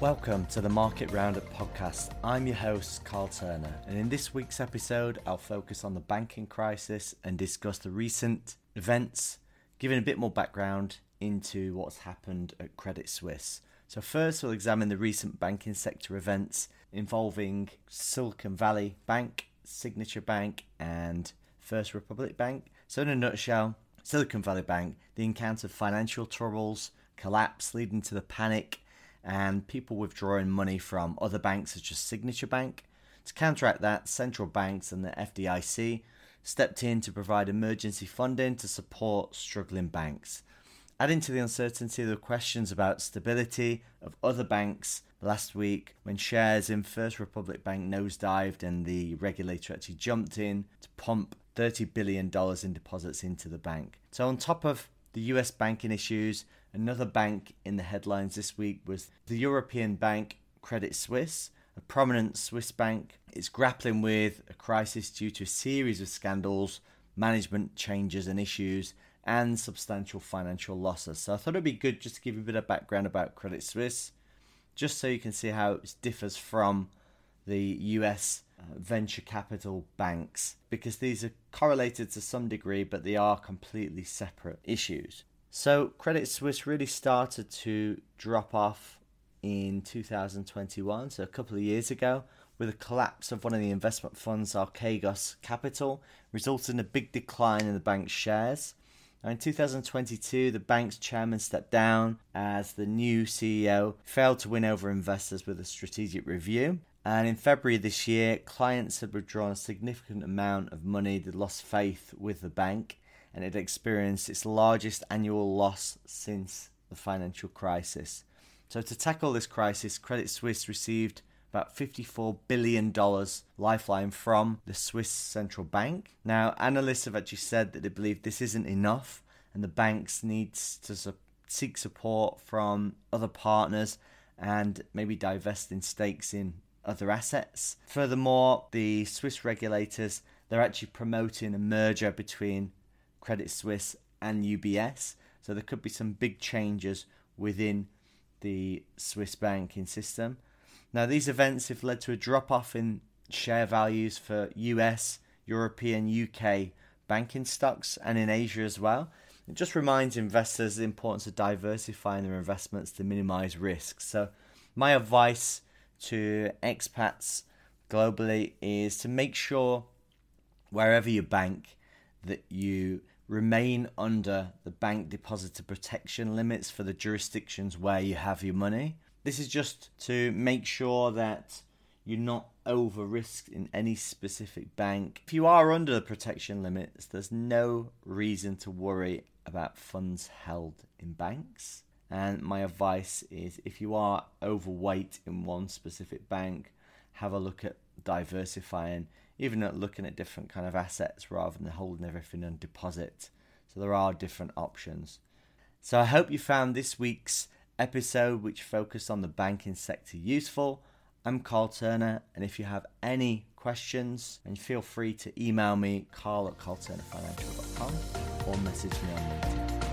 Welcome to the Market Roundup podcast. I'm your host, Carl Turner, and in this week's episode, I'll focus on the banking crisis and discuss the recent events, giving a bit more background into what's happened at Credit Suisse. So, first, we'll examine the recent banking sector events involving Silicon Valley Bank, Signature Bank, and First Republic Bank. So, in a nutshell, Silicon Valley Bank, they encountered financial troubles, collapse leading to the panic, and people withdrawing money from other banks such as Signature Bank. To counteract that, central banks and the FDIC stepped in to provide emergency funding to support struggling banks. Adding to the uncertainty, there were questions about stability of other banks last week when shares in First Republic Bank nosedived and the regulator actually jumped in to pump $30 billion in deposits into the bank. So, on top of the US banking issues, another bank in the headlines this week was the European bank Credit Suisse, a prominent Swiss bank. It's grappling with a crisis due to a series of scandals, management changes and issues, and substantial financial losses. So I thought it'd be good just to give you a bit of background about Credit Suisse, just so you can see how it differs from the US uh, venture capital banks because these are correlated to some degree, but they are completely separate issues. So, Credit Suisse really started to drop off in 2021, so a couple of years ago, with a collapse of one of the investment funds, Archegos Capital, resulted in a big decline in the bank's shares. Now, in 2022, the bank's chairman stepped down as the new CEO failed to win over investors with a strategic review. And in February this year, clients had withdrawn a significant amount of money, they'd lost faith with the bank, and it experienced its largest annual loss since the financial crisis. So, to tackle this crisis, Credit Suisse received about $54 billion lifeline from the Swiss central bank. Now, analysts have actually said that they believe this isn't enough and the banks needs to su- seek support from other partners and maybe divest in stakes in other assets. Furthermore, the Swiss regulators they're actually promoting a merger between Credit Suisse and UBS. So there could be some big changes within the Swiss banking system. Now these events have led to a drop off in share values for US, European, UK banking stocks and in Asia as well. It just reminds investors the importance of diversifying their investments to minimize risks. So my advice to expats globally is to make sure wherever you bank that you remain under the bank depositor protection limits for the jurisdictions where you have your money. This is just to make sure that you're not over risked in any specific bank. If you are under the protection limits, there's no reason to worry about funds held in banks. And my advice is if you are overweight in one specific bank, have a look at diversifying, even at looking at different kind of assets rather than holding everything on deposit. So there are different options. So I hope you found this week's episode, which focused on the banking sector, useful. I'm Carl Turner, and if you have any questions, and feel free to email me, carl at carlturnerfinancial.com, or message me on LinkedIn.